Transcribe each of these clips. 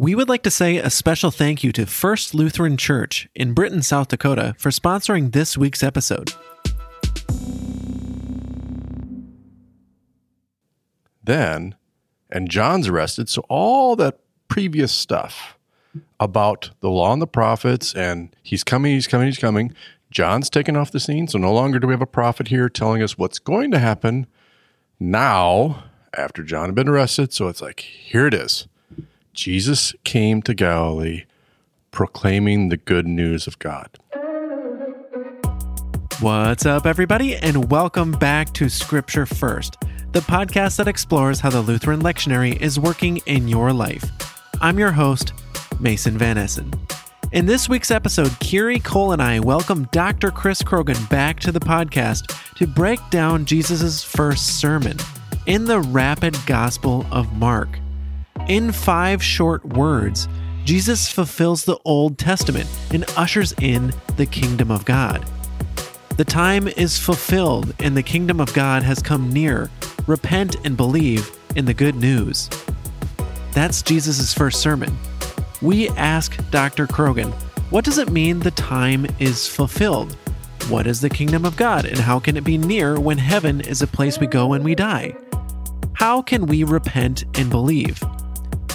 We would like to say a special thank you to First Lutheran Church in Britton, South Dakota for sponsoring this week's episode. Then, and John's arrested. So all that previous stuff about the law and the prophets and he's coming, he's coming, he's coming. John's taken off the scene. So no longer do we have a prophet here telling us what's going to happen now after John had been arrested. So it's like, here it is. Jesus came to Galilee proclaiming the good news of God. What's up, everybody, and welcome back to Scripture First, the podcast that explores how the Lutheran lectionary is working in your life. I'm your host, Mason Van Essen. In this week's episode, Kiri Cole and I welcome Dr. Chris Croghan back to the podcast to break down Jesus' first sermon in the Rapid Gospel of Mark. In five short words, Jesus fulfills the Old Testament and ushers in the kingdom of God. The time is fulfilled and the kingdom of God has come near. Repent and believe in the good news. That's Jesus' first sermon. We ask Dr. Croghan, what does it mean the time is fulfilled? What is the kingdom of God and how can it be near when heaven is a place we go when we die? How can we repent and believe?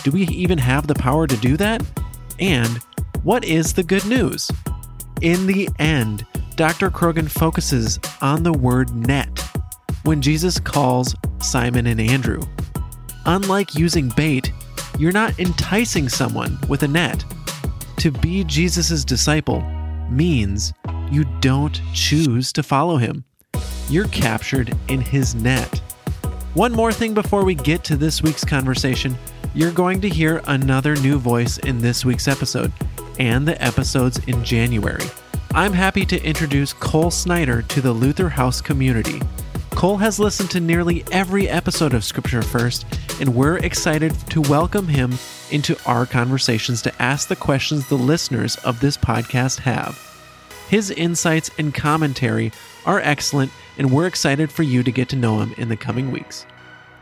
Do we even have the power to do that? And what is the good news? In the end, Dr. Croghan focuses on the word net when Jesus calls Simon and Andrew. Unlike using bait, you're not enticing someone with a net. To be Jesus' disciple means you don't choose to follow him. You're captured in his net. One more thing before we get to this week's conversation you're going to hear another new voice in this week's episode and the episodes in January. I'm happy to introduce Cole Snyder to the Luther House community. Cole has listened to nearly every episode of Scripture First, and we're excited to welcome him into our conversations to ask the questions the listeners of this podcast have. His insights and commentary are excellent, and we're excited for you to get to know him in the coming weeks.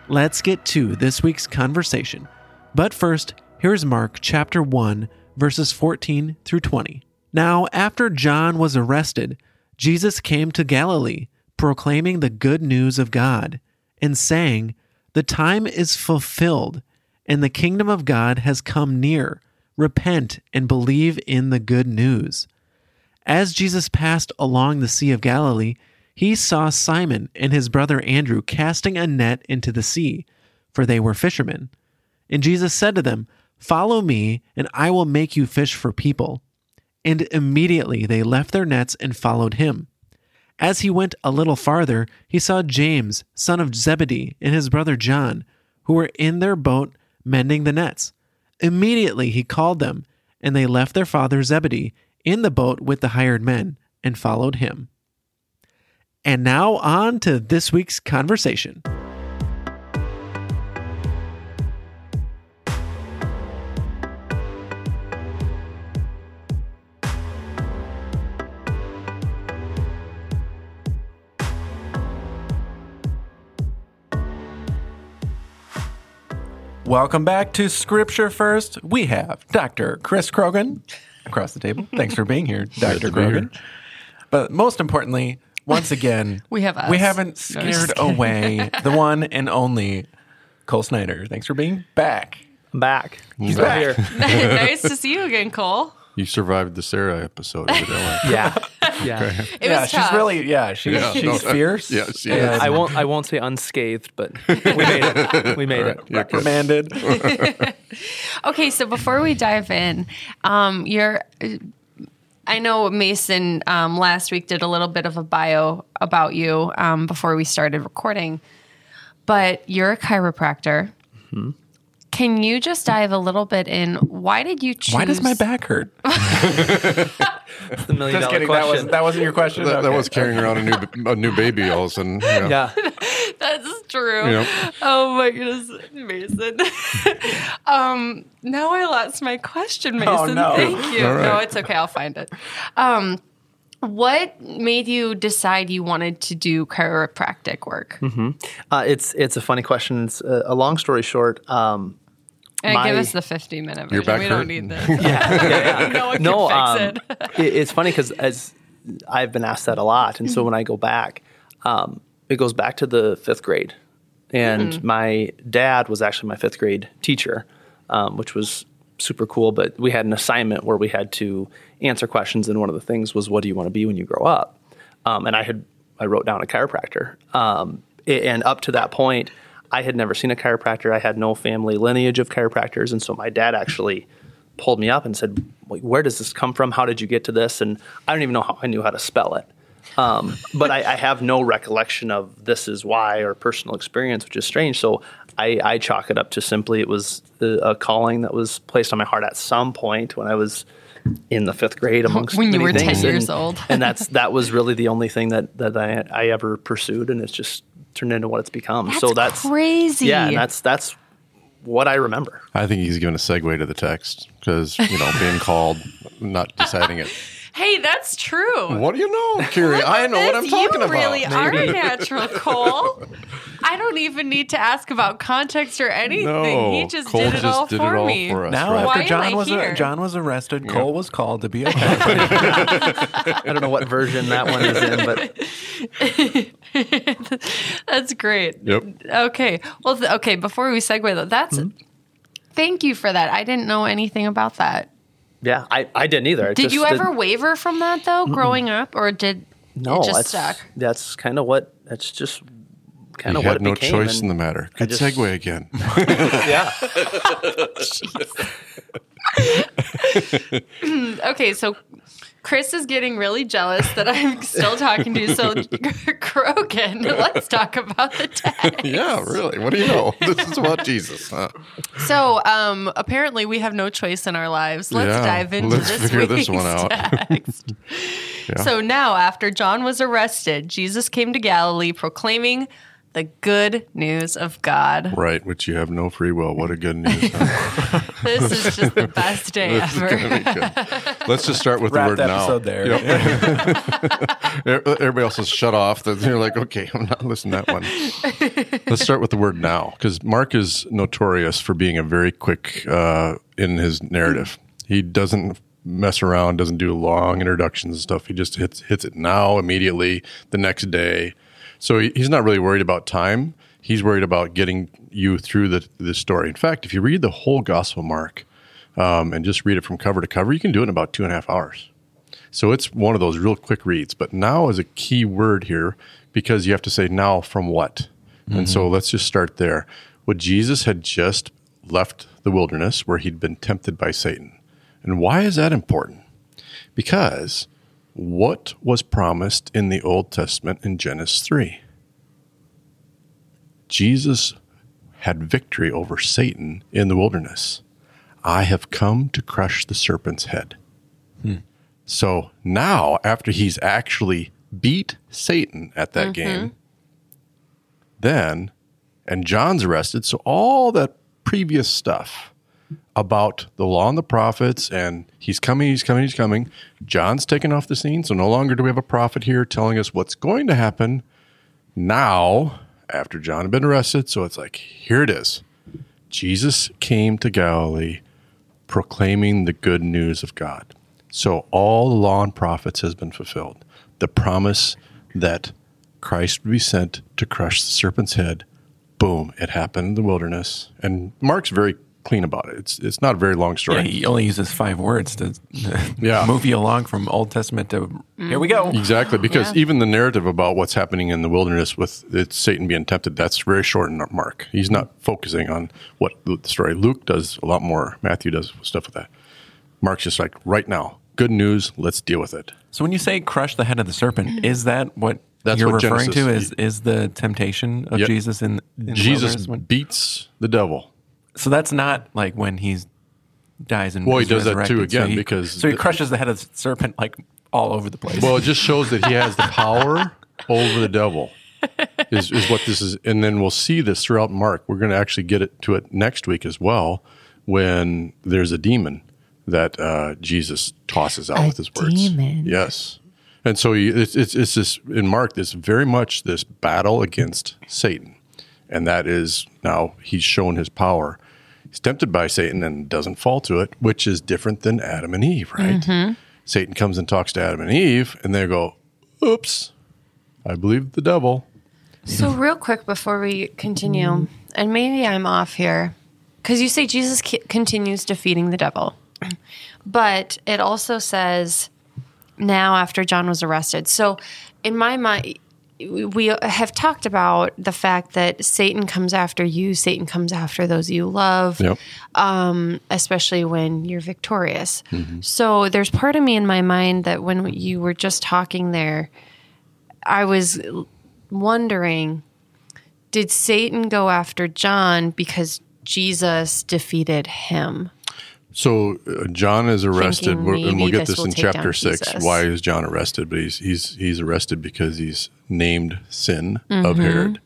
Let's get to this week's conversation. But first, here's Mark chapter 1, verses 14 through 20. Now, after John was arrested, Jesus came to Galilee, proclaiming the good news of God, and saying, The time is fulfilled, and the kingdom of God has come near. Repent and believe in the good news. As Jesus passed along the Sea of Galilee, he saw Simon and his brother Andrew casting a net into the sea, for they were fishermen. And Jesus said to them, Follow me, and I will make you fish for people. And immediately they left their nets and followed him. As he went a little farther, he saw James, son of Zebedee, and his brother John, who were in their boat mending the nets. Immediately he called them, and they left their father Zebedee in the boat with the hired men and followed him. And now on to this week's conversation. Welcome back to Scripture First. We have Dr. Chris Croghan across the table. Thanks for being here, Dr. Croghan. But most importantly, once again, we have us. we haven't scared just kidding. away the one and only Cole Snyder. Thanks for being back. I'm back. He's Still back. here. nice to see you again, Cole. You survived the Sarah episode, evidently. Yeah. Yeah. It yeah, was she's tough. really yeah, she's Yeah, she's no, uh, fierce. yeah, she and is. I won't I won't say unscathed, but we made it. We made it. Yeah, good. reprimanded. Okay, so before we dive in, um, you're. I know Mason um, last week did a little bit of a bio about you um, before we started recording, but you're a chiropractor. Mm-hmm. Can you just dive a little bit in? Why did you choose? Why does my back hurt? It's the million Just dollar kidding. That question. was that wasn't your question. That, that was carrying around a new a new baby all of a sudden. you know. yeah. That's true. Yep. Oh my goodness, Mason. um, now I lost my question, Mason. Oh, no. Thank you. All right. No, it's okay. I'll find it. Um, what made you decide you wanted to do chiropractic work? Uh, it's it's a funny question. It's a, a long story short. Um, Yeah, my- give us the 50 minute version. Your back we hurt? don't need this. yeah, yeah. no one no, can um, fix it. it- it's funny because as I've been asked that a lot, and so when I go back, um, it goes back to the fifth grade, and my dad was actually my fifth grade teacher, um, which was super cool. But we had an assignment where we had to answer questions, and one of the things was, "What do you want to be when you grow up?" Um, and I had I wrote down a chiropractor, um, and up to that point. I had never seen a chiropractor. I had no family lineage of chiropractors, and so my dad actually pulled me up and said, "Where does this come from? How did you get to this?" And I don't even know how I knew how to spell it. Um, but I, I have no recollection of this is why or personal experience, which is strange. So I, I chalk it up to simply it was a, a calling that was placed on my heart at some point when I was in the fifth grade amongst When you were 10 years And- old. and that's that was really the only thing that that I, I ever pursued, and it's just turned into what it's become. so that's crazy. Yeah, and that's that's what I remember. I think he's giving a segue to the text because you know being called, not deciding it. Hey, that's true. What do you know, Kiri? I know what I'm This- talking you about. really are natural, Cole. I don't even need to ask about context or anything. No, he just Cole did it all did for it all me. for us. Now, right? After am John was here? John was arrested, Cole was called to be okay. I don't know what version that one is in, but That's great. Yep. Okay. Well, th- okay. Before we segue, though, that's Hmm? thank you for that. I didn't know anything about that. Yeah, I, I didn't either. It Did just- you it- ever waver from that though, growing up, or did No, it just that's stuck? that's kind of what that's just kind You of what had it no became. choice in the matter. Good just- segue again. Yeah, Okay, so Chris is getting really jealous that I'm still talking to you. So, Croghan, let's talk about the text. yeah, really. What do you know? This is about Jesus. Huh? So, um, apparently, we have no choice in our lives. Let's Yeah, dive into let's this figure week's this one out. text. So now, after John was arrested, Jesus came to Galilee proclaiming the good news of God. Right, which you have no free will. What a good news. huh? This is just the best day This ever. gonna be good. Let's just start with the word the now. there. Yep. Everybody else is shut off. They're like, okay, I'm not listening to that one. Let's start with the word now, because Mark is notorious for being a very quick uh, in his narrative. He doesn't mess around, doesn't do long introductions and stuff. He just hits hits it now, immediately, the next day. So he's not really worried about time. He's worried about getting you through the the story. In fact, if you read the whole Gospel of Mark um, and just read it from cover to cover, you can do it in about two and a half hours. So it's one of those real quick reads. But now is a key word here because you have to say now from what. And so let's just start there. Well, Jesus had just left the wilderness where he'd been tempted by Satan. And why is that important? Because what was promised in the Old Testament in Genesis 3? Jesus had victory over Satan in the wilderness. I have come to crush the serpent's head. Hmm. So now, after he's actually beat Satan at that mm-hmm. game, then, and John's arrested. So all that previous stuff about the law and the prophets, and he's coming, he's coming, he's coming. John's taken off the scene. So no longer do we have a prophet here telling us what's going to happen now after John had been arrested. So it's like, here it is. Jesus came to Galilee proclaiming the good news of God. So all the law and prophets has been fulfilled. The promise that Christ would be sent to crush the serpent's head, boom, it happened in the wilderness. And Mark's very clean about it. It's it's not a very long Yeah, story. he only uses five words to Yeah. move you along from Old Testament to here we go. Exactly, because Yeah. even the narrative about what's happening in the wilderness with it, Satan being tempted, that's very short in Mark. He's not focusing on what the story. Luke does a lot more. Matthew does stuff with that. Mark's just like, right now, good news, let's deal with it. So when you say crush the head of the serpent, mm-hmm. is that what That's you're what referring Genesis- to? Is is the temptation of Yep. Jesus in, in Jesus wilderness when- beats the devil. So that's not like when he's dies and Well, he does that too resurrected. So again, he- because so he crushes the head of the serpent like all over the place. Well, it just shows that he has the power over the devil. Is, is what this is, and then we'll see this throughout Mark. We're going to actually get it to it next week as well, when there's a demon that uh, Jesus tosses out A with his words. demon. Yes, and so he, it's, it's it's this in Mark. This very much this battle against Satan, and that is now he's shown his power. He's tempted by Satan and doesn't fall to it, which is different than Adam and Eve, right? Mm-hmm. Satan comes and talks to Adam and Eve, and they go, "Oops, I believe the devil." So, real quick before we continue, mm-hmm. and maybe I'm off here, because you say Jesus c- continues defeating the devil, but it also says now after John was arrested. So, in my mind, we have talked about the fact that Satan comes after you, Satan comes after those you love, Yep. Um, especially when you're victorious. Mm-hmm. So there's part of me in my mind that when you were just talking there, I was wondering did Satan go after John because Jesus defeated him? So uh, John is arrested, and we'll get this this in chapter six. Jesus. Why is John arrested? But he's he's he's arrested because he's named sin of Herod,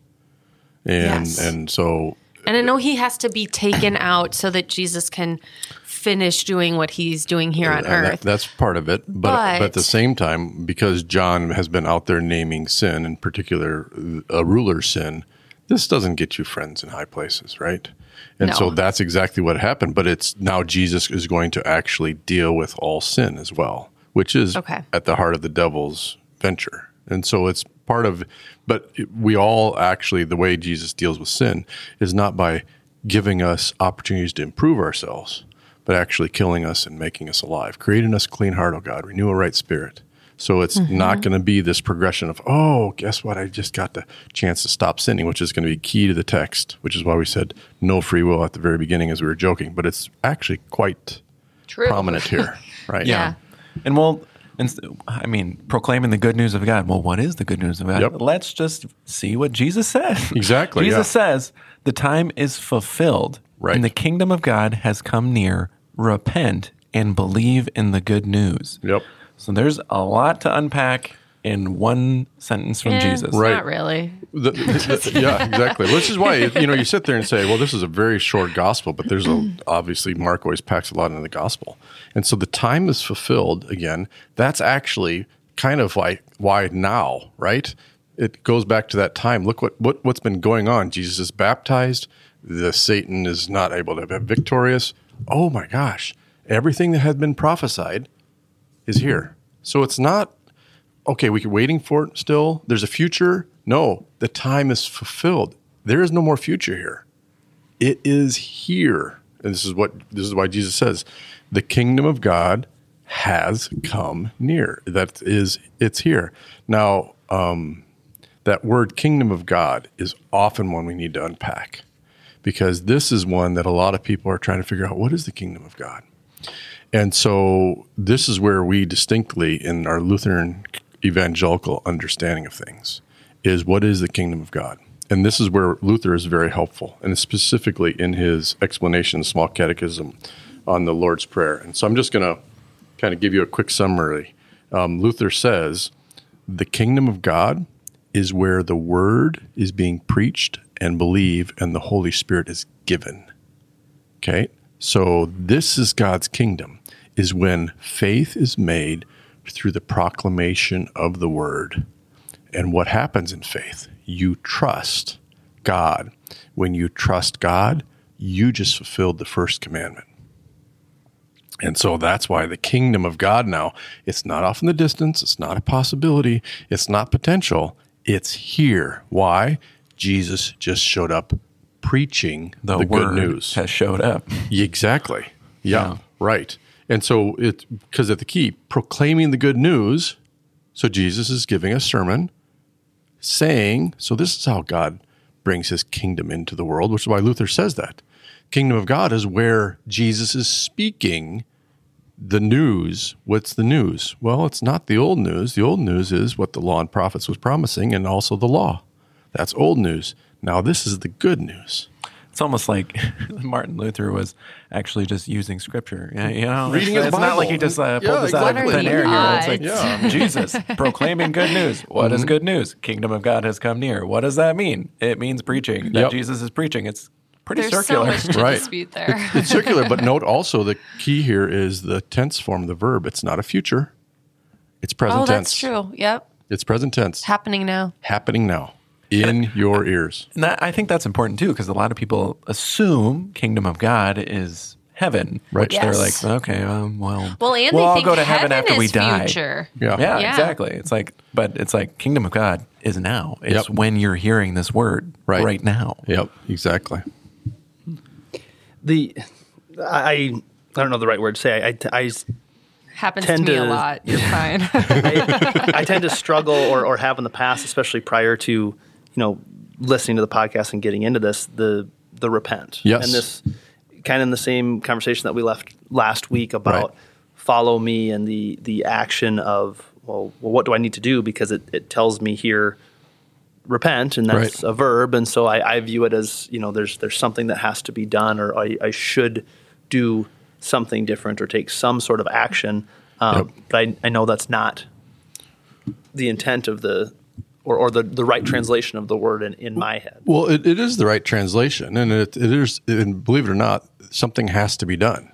and Yes. and so And I know he has to be taken out so that Jesus can finish doing what he's doing here on Uh, that- earth. that's part of it. But, but at the same time, because John has been out there naming sin, in particular a ruler's sin, this doesn't get you friends in high places, right? And so that's exactly what happened. But it's now Jesus is going to actually deal with all sin as well, which is Okay. at the heart of the devil's venture. And so it's part of, but we all actually, the way Jesus deals with sin is not by giving us opportunities to improve ourselves, but actually killing us and making us alive, creating us a clean heart, oh God, renew a right spirit. So it's not mm-hmm. going to be this progression of, oh, guess what? I just got the chance to stop sinning, which is going to be key to the text, which is why we said no free will at the very beginning as we were joking. But it's actually quite True. prominent here, right? Yeah. And well, ins- I mean, proclaiming the good news of God. Well, what is the good news of God? Yep. Let's just see what Jesus said. Exactly, Jesus yeah. says the time is fulfilled, Right. and the kingdom of God has come near. Repent and believe in the good news. Yep. So there's a lot to unpack in one sentence from Eh, Jesus. Right. Not really. The- the- yeah, exactly. Which is why you know you sit there and say, "Well, this is a very short gospel," but there's a obviously Mark always packs a lot into the gospel, and so the time is fulfilled. Again, that's actually kind of like why now, right? It goes back to that time. Look what what what's been going on. Jesus is baptized. The Satan is not able to be victorious. Oh my gosh! Everything that had been prophesied is here. So it's not okay, we are waiting for it still. There's a future. No, the time is fulfilled. There is no more future here. It is here. And this is what this is why Jesus says, the kingdom of God has come near. That is it's here. Now, um, that word kingdom of God is often one we need to unpack because this is one that a lot of people are trying to figure out what is the kingdom of God? And so this is where we distinctly, in our Lutheran evangelical understanding of things, is what is the kingdom of God? And this is where Luther is very helpful, and specifically in his explanation, Small Catechism, on the Lord's Prayer. And so I'm just going to kind of give you a quick summary. Um, Luther says, the kingdom of God is where the word is being preached and believed, and the Holy Spirit is given. Okay. So this is God's kingdom is when faith is made through the proclamation of the word. And what happens in faith? You trust God. When you trust God, you just fulfilled the first commandment. And so that's why the kingdom of God now, it's not off in the distance, it's not a possibility, it's not potential, it's here. Why? Jesus just showed up preaching The, the, good news. has showed up. Exactly. Yeah, Yeah. right. And so it because at the key proclaiming the good news. So Jesus is giving a sermon saying, so this is how God brings his kingdom into the world, which is why Luther says that. Kingdom of God is where Jesus is speaking the news. What's the news? Well, it's not the old news. The old news is what the law and prophets was promising and also the law. That's old news. Now this is the good news. It's almost like Martin Luther was actually just using scripture. You know, Reading it's, his it's not like he just uh, pulled Yeah, this out of thin air here. It's like Yeah. Jesus proclaiming good news. What Mm-hmm. is good news? Kingdom of God has come near. What does that mean? It means preaching. That Yep. Jesus is preaching. It's pretty There's circular. so much to Right. dispute there. It's circular, but note also the key here is the tense form of the verb. It's not a future. It's present oh, tense. that's true. Yep. It's present tense. Happening now. happening now. In your ears. And that, I think that's important too, because a lot of people assume kingdom of God is heaven, which they're like, okay, um, well, Well, and we'll all go to heaven, heaven after we die. future. Yeah. Yeah, Yeah. exactly. It's like, but it's like kingdom of God is now. It's Yep. when you're hearing this word Right. right now. Yep, exactly. The I I don't know the right word to say. I, I, Happens Tend to me a lot. You're fine. I, I tend to struggle or, or have in the past, especially prior to you know listening to the podcast and getting into this, the the repent. Yes. And this kind of in the same conversation that we left last week about Right. follow me and the the action of well, well what do I need to do because it, it tells me here repent and that's Right. a verb and so I, I view it as you know there's there's something that has to be done or I, I should do something different or take some sort of action um, Yep. but I, I know that's not the intent of the or, or the, the right translation of the word in, in my head Well, it, it is the right translation, and it, it is. And believe it or not, something has to be done.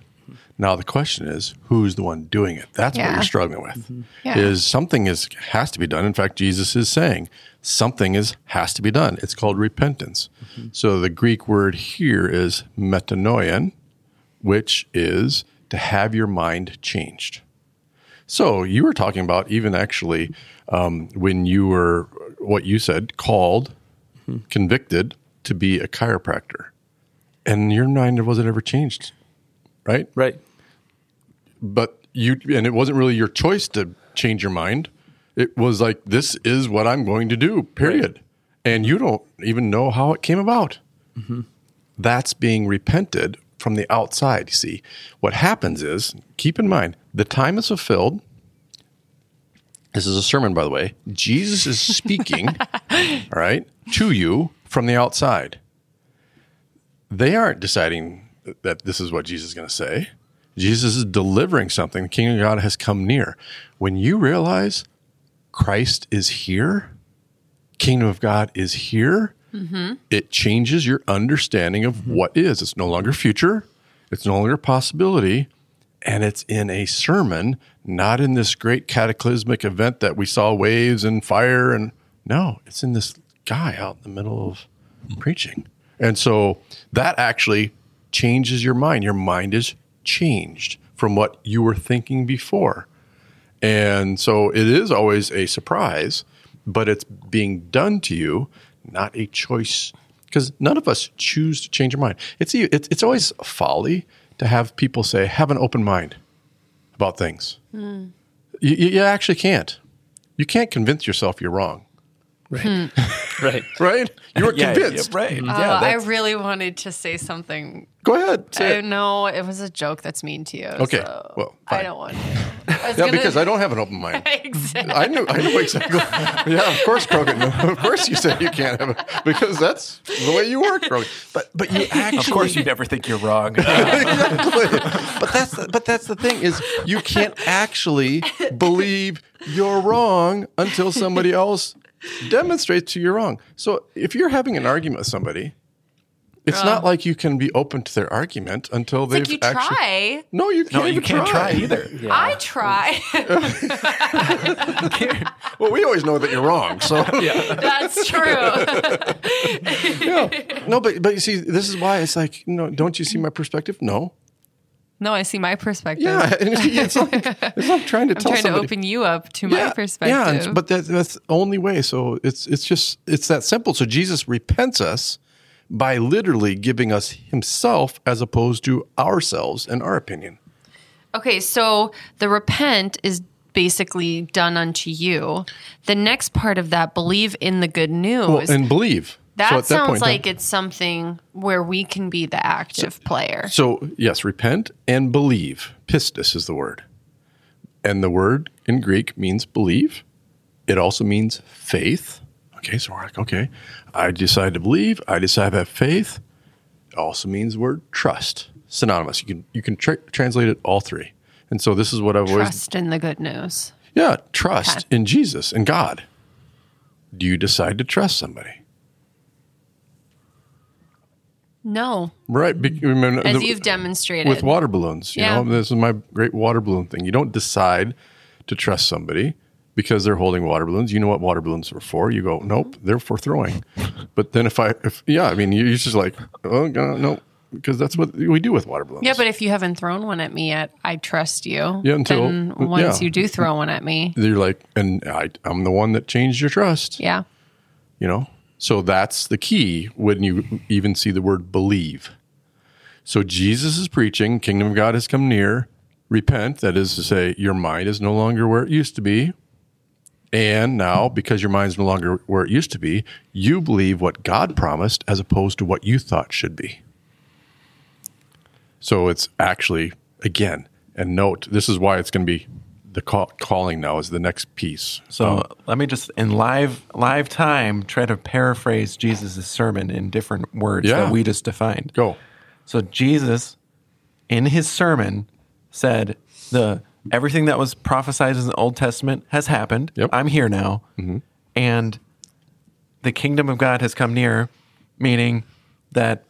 Now the question is, who's the one doing it? That's what Yeah. you're struggling with. Yeah. Is something is has to be done. In fact, Jesus is saying something is has to be done. It's called repentance. So the Greek word here is metanoian, which is to have your mind changed. So you were talking about even actually um, when you were what you said called, hmm. convicted to be a chiropractor, and your mind wasn't ever changed, right? right But you and it wasn't really your choice to change your mind. It was like this is what I'm going to do. Period. And you don't even know how it came about. Mm-hmm. That's being repented from the outside. You see, what happens is keep in mind the time is fulfilled. This is a sermon, by the way. Jesus is speaking, all right, to you from the outside. They aren't deciding that this is what Jesus is going to say. Jesus is delivering something. The kingdom of God has come near. When you realize Christ is here, kingdom of God is here, mm-hmm. it changes your understanding of what is. It's no longer future, it's no longer possibility, and it's in a sermon, not in this great cataclysmic event that we saw waves and fire and no, it's in this guy out in the middle of preaching. And so that actually changes your mind. Your mind is changed from what you were thinking before. And so it is always a surprise, but it's being done to you, not a choice. Because none of us choose to change our mind. It's, it's, it's always folly to have people say, have an open mind about things. You, you you actually can't. You can't convince yourself you're wrong, right hmm. right? Right? You were Yeah, convinced. Mm-hmm. yeah, right. Oh, yeah, I really wanted to say something. Go ahead. Say I it. know it was a joke that's mean to you. Okay, so well, I don't want to. I Yeah, gonna- because I don't have an open mind. exactly. I know, I know exactly. Yeah, of course, Croghan. Of course, you said you can't have it because that's the way you work, Croghan. But but you actually, Of course, you never think you're wrong. exactly. But that's the, but that's the thing is you can't actually believe you're wrong until somebody else demonstrates to you you're wrong. So if you're having an argument with somebody, it's not like you can be open to their argument until It's they've like you actually. try. No, you can't. no, you even can't try either. I try. Well, we always know that you're wrong. So yeah. That's true. yeah. no, but but you see, this is why it's like, no, don't you see my perspective? No. No, I see my perspective. Yeah, it's like it's like trying to I'm tell trying somebody. to open you up to my perspective. Yeah, and- but that, that's the only way. So it's it's just it's that simple. So Jesus repents us by literally giving us Himself as opposed to ourselves and our opinion. Okay, so the repent is basically done unto you. The next part of that, believe in the good news. Well, and believe. That So sounds point, like it's something where we can be the active player. So yes, repent and believe. Pistis is the word, and the word in Greek means believe. It also means faith. Okay, so we're like, okay, I decide to believe. I decide to have faith. It also means the word trust. Synonymous. You can you can tra- translate it all three. And so this is what I've always Trust in the good news. yeah trust Okay. in Jesus and God. Do you decide to trust somebody? No, Right. I mean, as the- you've demonstrated. with water balloons. You Yeah. know, this is my great water balloon thing. You don't decide to trust somebody. because they're holding water balloons. You know what water balloons are for. You go, nope, they're for throwing. but then if I, if yeah, I mean, you're just like, oh no, no, because that's what we do with water balloons. Yeah, but if you haven't thrown one at me yet, I trust you. Yeah, until- and once yeah. you do throw one at me, you're like, and I, I'm the one that changed your trust. yeah. you know so that's the key when you even see the word believe. So jesus is preaching kingdom of god has come near repent that is to say your mind is no longer where it used to be. And now because your mind's no longer where it used to be you believe what god promised as opposed to what you thought should be. So it's actually again and note. This is why it's going to be the call, calling now is the next piece So Um, let me just in live live time try to paraphrase Jesus' sermon in different words Yeah. that we just defined. go So Jesus, in his sermon, said the everything that was prophesied in the Old Testament has happened. Yep. I'm here now, mm-hmm. and the kingdom of God has come near, meaning that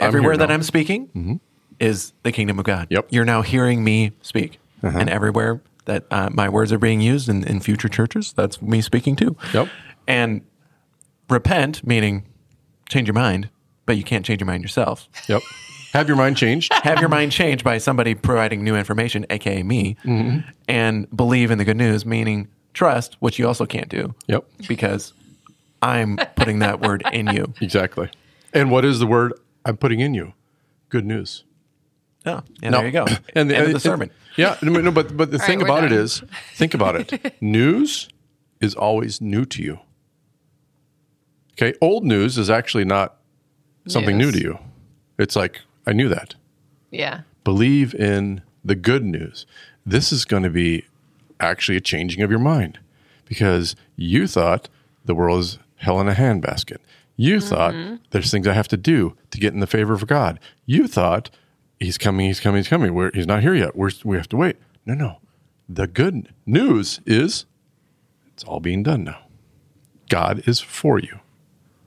I'm everywhere that. I'm speaking mm-hmm. is the kingdom of God. Yep. You're now hearing me speak, uh-huh. and everywhere that uh, my words are being used in, in future churches, that's me speaking too. Yep. And repent, meaning change your mind, but you can't change your mind yourself Yep. Have your mind changed. have your mind changed by somebody providing new information, aka me, and believe in the good news, meaning trust, which you also can't do. Yep. Because I'm putting that word in you. Exactly. And what is the word I'm putting in you? Good news. Oh, and there you go. And the, End of uh, the and- sermon. Yeah. No, no, but but the thing right, about it done. is, think about it. news is always new to you. Okay. Old news is actually not something new to you. It's like I knew that. Yeah. Believe in the good news. This is going to be actually a changing of your mind because you thought the world is hell in a handbasket. You thought there's things I have to do to get in the favor of God. You thought he's coming, he's coming, he's coming. We're, he's not here yet. We're, we have to wait. No, no. The good news is it's all being done now. God is for you.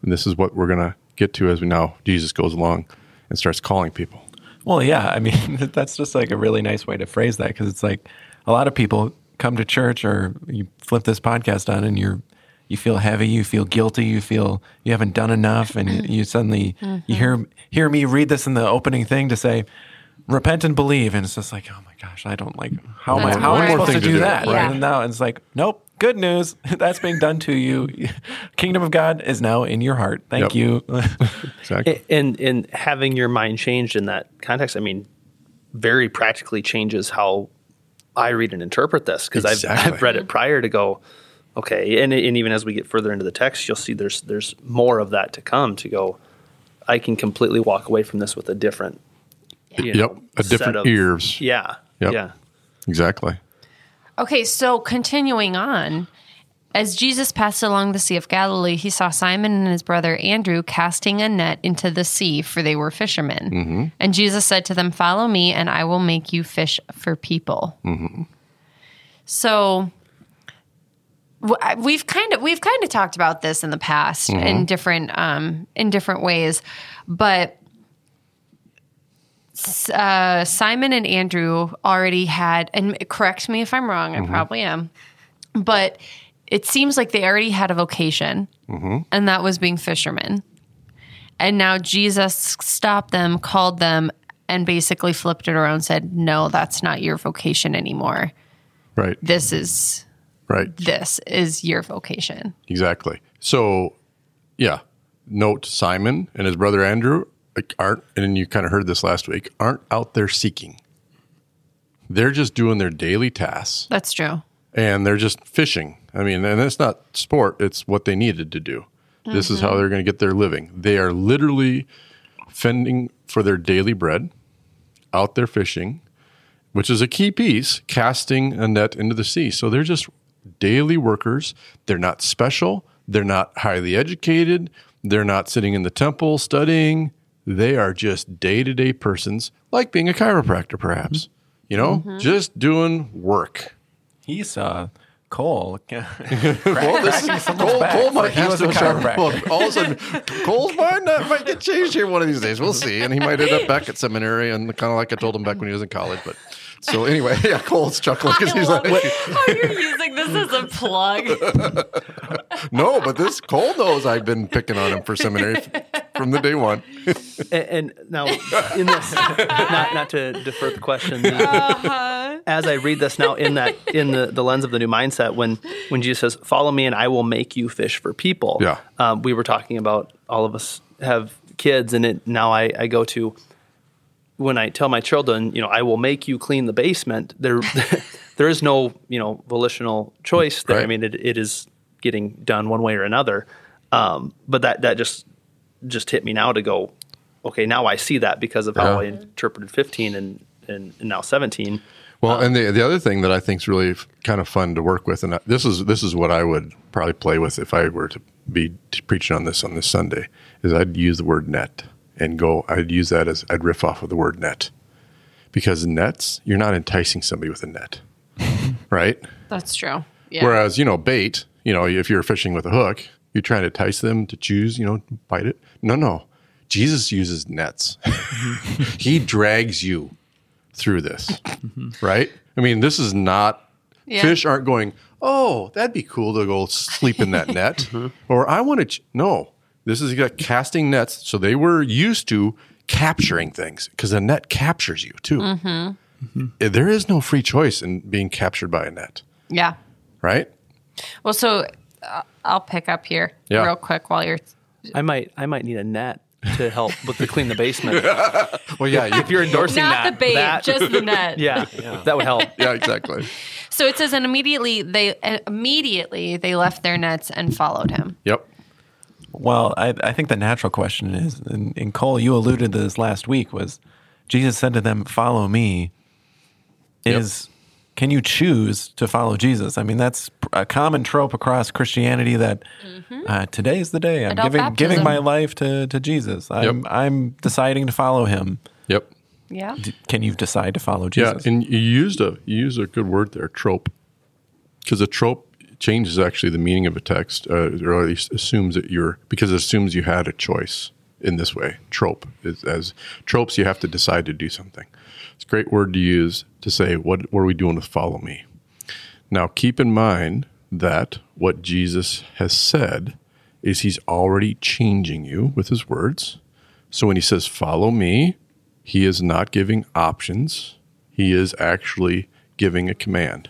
And this is what we're going to get to as we now Jesus goes along and starts calling people. Well, yeah. I mean, that's just like a really nice way to phrase that because it's like a lot of people come to church or you flip this podcast on and you're you feel heavy, you feel guilty, you feel you haven't done enough, and you, you suddenly you mm-hmm. hear hear me read this in the opening thing to say repent and believe, and it's just like oh my gosh, I don't like how am I how am I supposed to thing to do do, that? right. And now it's like nope, good news, that's being done to you. Kingdom of God is now in your heart. Thank Yep. you. Exactly. and and having your mind changed in that context, I mean, very practically changes how I read and interpret this because Exactly. I've, I've read it prior to go, okay, and and even as we get further into the text, you'll see there's there's more of that to come to go. I can completely walk away from this with a different, you Yep, a different of- ears. Yeah, Yep. yeah. Exactly. Okay, so continuing on, as Jesus passed along the Sea of Galilee, he saw Simon and his brother Andrew casting a net into the sea, for they were fishermen. Mm-hmm. And Jesus said to them, Follow me, and I will make you fish for people. Mm-hmm. So w- I- we've kind of we've kind of talked about this in the past in different um, in different ways, but uh, Simon and Andrew already had, and correct me if I'm wrong, I probably am, but it seems like they already had a vocation, and that was being fishermen. And now Jesus stopped them, called them, and basically flipped it around said, No, that's not your vocation anymore. Right. This is Right. this is your vocation. Exactly. So, yeah. Note Simon and his brother Andrew like, aren't, and you kind of heard this last week, aren't out there seeking. They're just doing their daily tasks That's true. and they're just fishing. I mean, and it's not sport, it's what they needed to do. This is how mm-hmm. they're going to get their living. They are literally fending for their daily bread, out there fishing, which is a key piece, casting a net into the sea. So they're just daily workers. They're not special. They're not highly educated. They're not sitting in the temple studying. They are just day to day persons, like being a chiropractor, perhaps. You know, just doing work. he saw Cole. Well, this is Cole, back, Cole might have to chiropractor. well, all of a sudden, Cole's mind uh, might get changed here one of these days. We'll see, and he might end up back at seminary, and kind of like I told him back when he was in college. But So anyway, yeah, Cole's chuckling because he's love like, how you're using this as a plug. no, but this Cole knows I've been picking on him for seminary from the day one. And, and now, in this, not not to defer the question, the- Uh-huh. as I read this now in that in the, the lens of the new mindset, when when Jesus says, "Follow me, and I will make you fish for people," Yeah. um, we were talking about all of us have kids, and it now I, I go to when I tell my children, you know, I will make you clean the basement. There, there is no you know volitional choice there. I mean, it, it is getting done one way or another. Um, but that that just just hit me now to go, okay, now I see that because of how Yeah. I interpreted 15 and, and, and now 17. Well, and the the other thing that I think is really f- kind of fun to work with, and I- this is this is what I would probably play with if I were to be preaching on this on this Sunday, is I'd use the word net and go. I'd use that as I'd riff off of the word net, because nets you're not enticing somebody with a net, right? That's true. Yeah. Whereas you know bait, you know if you're fishing with a hook, you're trying to entice them to choose, you know, bite it. No, no, Jesus uses nets. he drags you through this, right? I mean, this is not Yeah. fish aren't going. Oh, that'd be cool to go sleep in that net, or I want to. Ch-. No, this is got casting nets, so they were used to capturing things because a net captures you too. Mm-hmm. There is no free choice in being captured by a net, yeah. right? Well, so uh, I'll pick up here Yeah. real quick while you're. I might I might need a net to help with the clean the basement. Well, yeah, if you're endorsing Not that, the bait, that- just the net. yeah, that would help. yeah, exactly. So it says, and immediately they immediately they left their nets and followed him. Yep. Well, I, I think the natural question is, and, and Cole, you alluded to this last week, was Jesus said to them, "Follow me." Is can you choose to follow Jesus? I mean, that's a common trope across Christianity that uh, today's the day I'm Adult giving baptism. giving my life to to Jesus. I'm Yep. I'm deciding to follow Him. Yep. Yeah. Can you decide to follow Jesus? Yeah, Jesus? and you used a you used a good word there, trope, because a trope changes actually the meaning of a text, uh, or at least assumes that you're because it assumes you had a choice in this way. Trope is as tropes, you have to decide to do something. It's a great word to use to say what what are we doing with follow me. Now, keep in mind that what Jesus has said is he's already changing you with his words. So when he says, Follow me, he is not giving options. He is actually giving a command.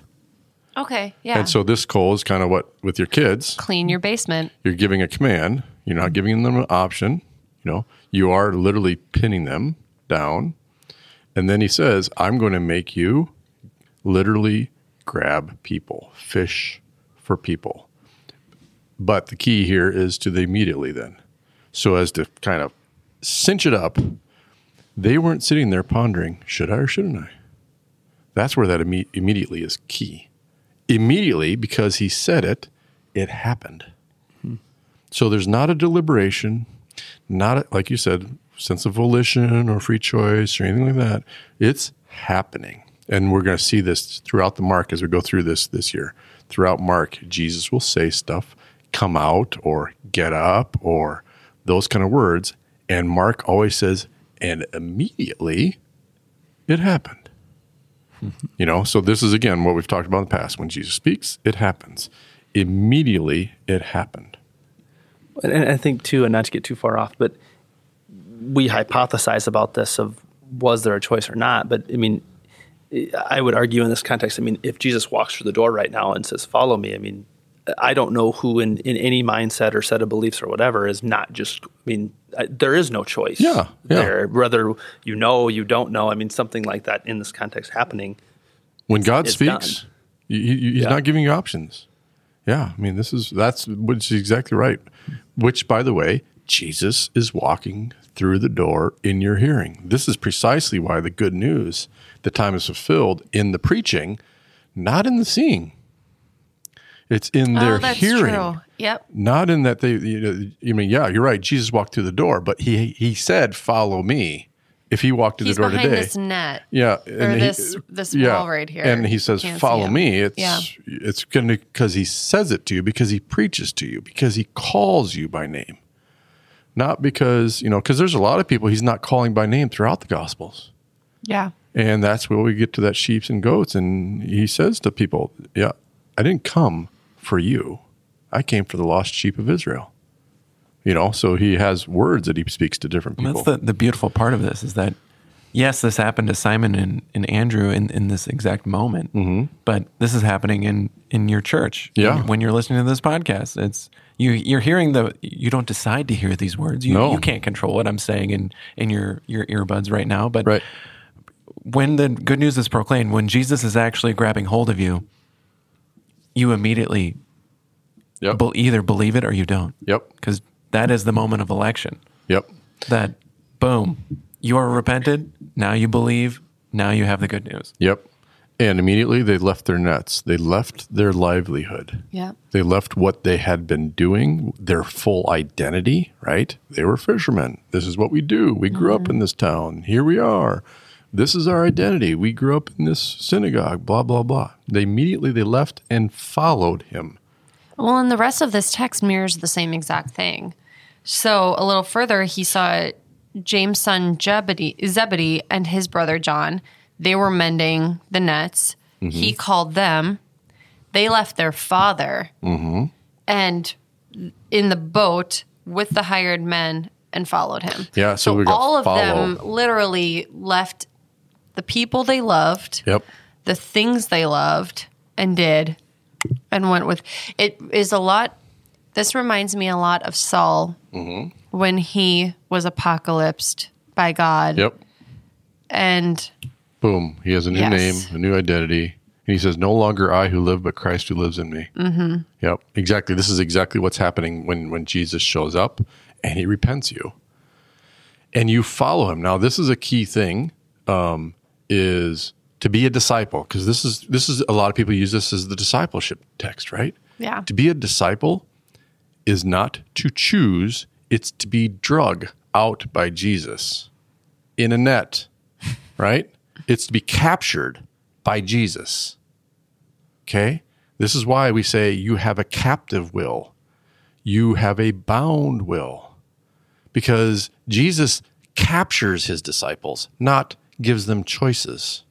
Okay. Yeah. And so this, Cole, is kind of what with your kids, clean your basement. you're giving a command. You're not giving them an option. You know, you are literally pinning them down. And then he says, I'm going to make you literally grab people, fish for people. But the key here is to the immediately then. So as to kind of cinch it up, they weren't sitting there pondering, should I or shouldn't I? That's where that imme- immediately is key. Immediately, because he said it, it happened. Hmm. So there's not a deliberation, not a, like you said, sense of volition or free choice or anything like that. It's happening. And we're going to see this throughout the mark as we go through this this year. Throughout Mark, Jesus will say stuff, come out or get up or those kind of words. And Mark always says, and immediately it happened. Hmm. You know, so this is again what we've talked about in the past. When Jesus speaks, it happens. Immediately it happened. And, and I think too, and not to get too far off, but we hypothesize about this of was there a choice or not. But I mean, I would argue in this context. I mean, if Jesus walks through the door right now and says, "Follow me," I mean, I don't know who in, in any mindset or set of beliefs or whatever is not just. I mean, I, there is no choice. Yeah, yeah. there. Whether you know, you don't know. I mean, something like that in this context happening. When God speaks, he- he's Yeah. not giving you options. Yeah, I mean, this is that's which is exactly right. Which, by the way, Jesus is walking through the door in your hearing. This is precisely why the good news, the time is fulfilled in the preaching, not in the seeing. It's in oh, their oh, that's hearing. true. Yep. Not in that they, you know, I mean, yeah, you're right. Jesus walked through the door, but he he said, "Follow me." If he walked through He's the door behind today, this net. yeah, Or this- this wall right here. and he says, Can't "Follow me." It's Yeah. it's going to because he says it to you because he preaches to you because he calls you by name, not because you know because there's a lot of people he's not calling by name throughout the Gospels. Yeah. And that's where we get to that sheep and goats. And he says to people, Yeah, I didn't come for you. I came for the lost sheep of Israel. You know, so he has words that he speaks to different And people. that's the, the beautiful part of this is that, yes, this happened to Simon and, and Andrew in, in this exact moment, mm-hmm. but this is happening in, in your church. Yeah. When, when you're listening to this podcast, it's you, you're hearing the, you don't decide to hear these words. You, No. you can't control what I'm saying in, in your, your earbuds right now, but right. when the good news is proclaimed, when Jesus is actually grabbing hold of you, you immediately Yep. be- either believe it or you don't. Yep. Because that is the moment of election. Yep. That, boom, you are repented. Now you believe. Now you have the good news. Yep. And immediately they left their nets. They left their livelihood. Yeah. They left what they had been doing, their full identity, right? They were fishermen. This is what we do. We grew up in mm-hmm. this town. Here we are. This is our identity. We grew up in this synagogue, blah, blah, blah. They immediately they left and followed him. Well, and the rest of this text mirrors the same exact thing. So a little further, he saw James' son Zebedee, Zebedee and his brother John. They were mending the nets. Mm-hmm. He called them. They left their father mm-hmm. and in the boat with the hired men and followed him. Yeah, so we got all of them literally left the people they loved Yep. the things they loved and did and went with it is a lot this reminds me a lot of Saul mm-hmm. When he was apocalypsed by God Yep. and Boom. He has a new Yes. name, a new identity. And he says, No longer I who live, but Christ who lives in me. Mm-hmm. Yep. Exactly. This is exactly what's happening when, when Jesus shows up and he repents you. And you follow him. Now, this is a key thing, um, is to be a disciple, because this is this is a lot of people use this as the discipleship text, right? Yeah. To be a disciple is not to choose, it's to be drug out by Jesus in a net, right? It's to be captured by Jesus. Okay? This is why we say you have a captive will, you have a bound will, because Jesus captures his disciples, not gives them choices.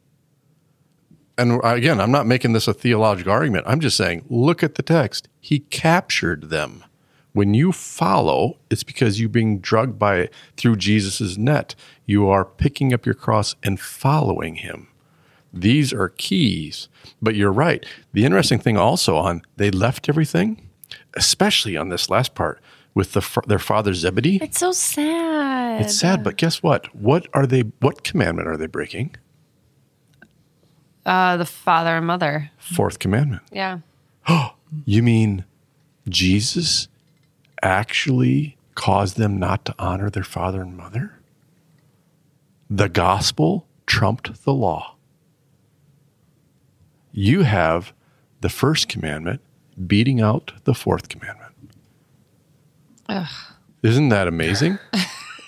And again, I'm not making this a theological argument. I'm just saying, look at the text. He captured them. When you follow, it's because you're being drugged by it through Jesus' net. You are picking up your cross and following him. These are keys. But you're right. The interesting thing also on they left everything, especially on this last part with the, their father Zebedee. it's so sad It's sad, but guess what? What are they? What commandment are they breaking? uh, the father and mother Fourth commandment. yeah Oh, You mean Jesus actually caused them not to honor their father and mother? The gospel trumped the law. You have the first commandment beating out the fourth commandment. Isn't that amazing?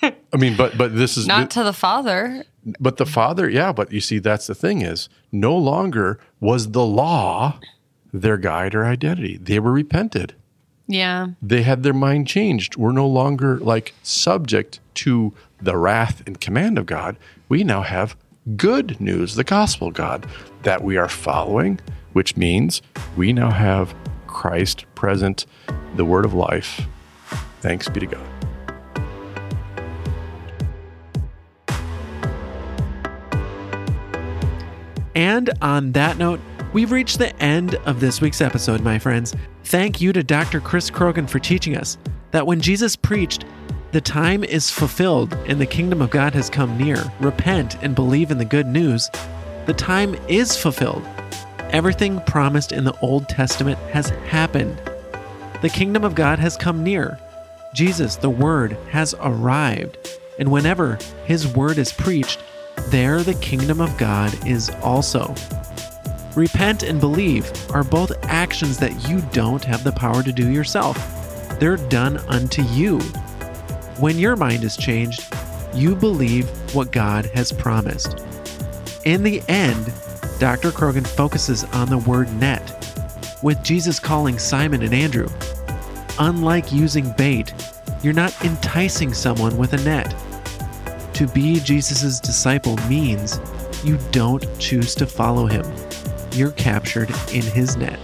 I mean, but but this is not to the father but the father, yeah, but you see, that's the thing is no longer was the law their guide or identity. They were repented. Yeah They had their mind changed. We're no longer like subject to the wrath and command of God. We now have good news, the gospel of God that we are following, which means we now have Christ present, the word of life. Thanks be to God. And on that note, we've reached the end of this week's episode, my friends. Thank you to Dr. Chris Croghan for teaching us that when Jesus preached, the time is fulfilled and the kingdom of God has come near. Repent and believe in the good news. The time is fulfilled. Everything promised in the Old Testament has happened. The kingdom of God has come near. Jesus, the Word, has arrived. And whenever His Word is preached, there the kingdom of God is also. Repent and believe are both actions that you don't have the power to do yourself. They're done unto you. When your mind is changed, you believe what God has promised. In the end, Dr. Croghan focuses on the word net, with Jesus calling Simon and Andrew. Unlike using bait, you're not enticing someone with a net. To be Jesus' disciple means you don't choose to follow him. You're captured in his net.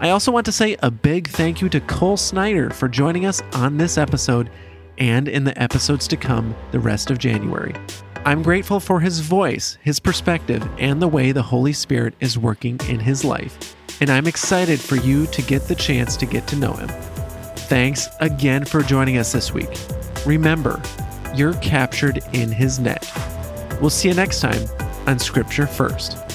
I also want to say a big thank you to Cole Snyder for joining us on this episode and in the episodes to come the rest of January. I'm grateful for his voice, his perspective, and the way the Holy Spirit is working in his life. And I'm excited for you to get the chance to get to know him. Thanks again for joining us this week. Remember, you're captured in his net. We'll see you next time on Scripture First.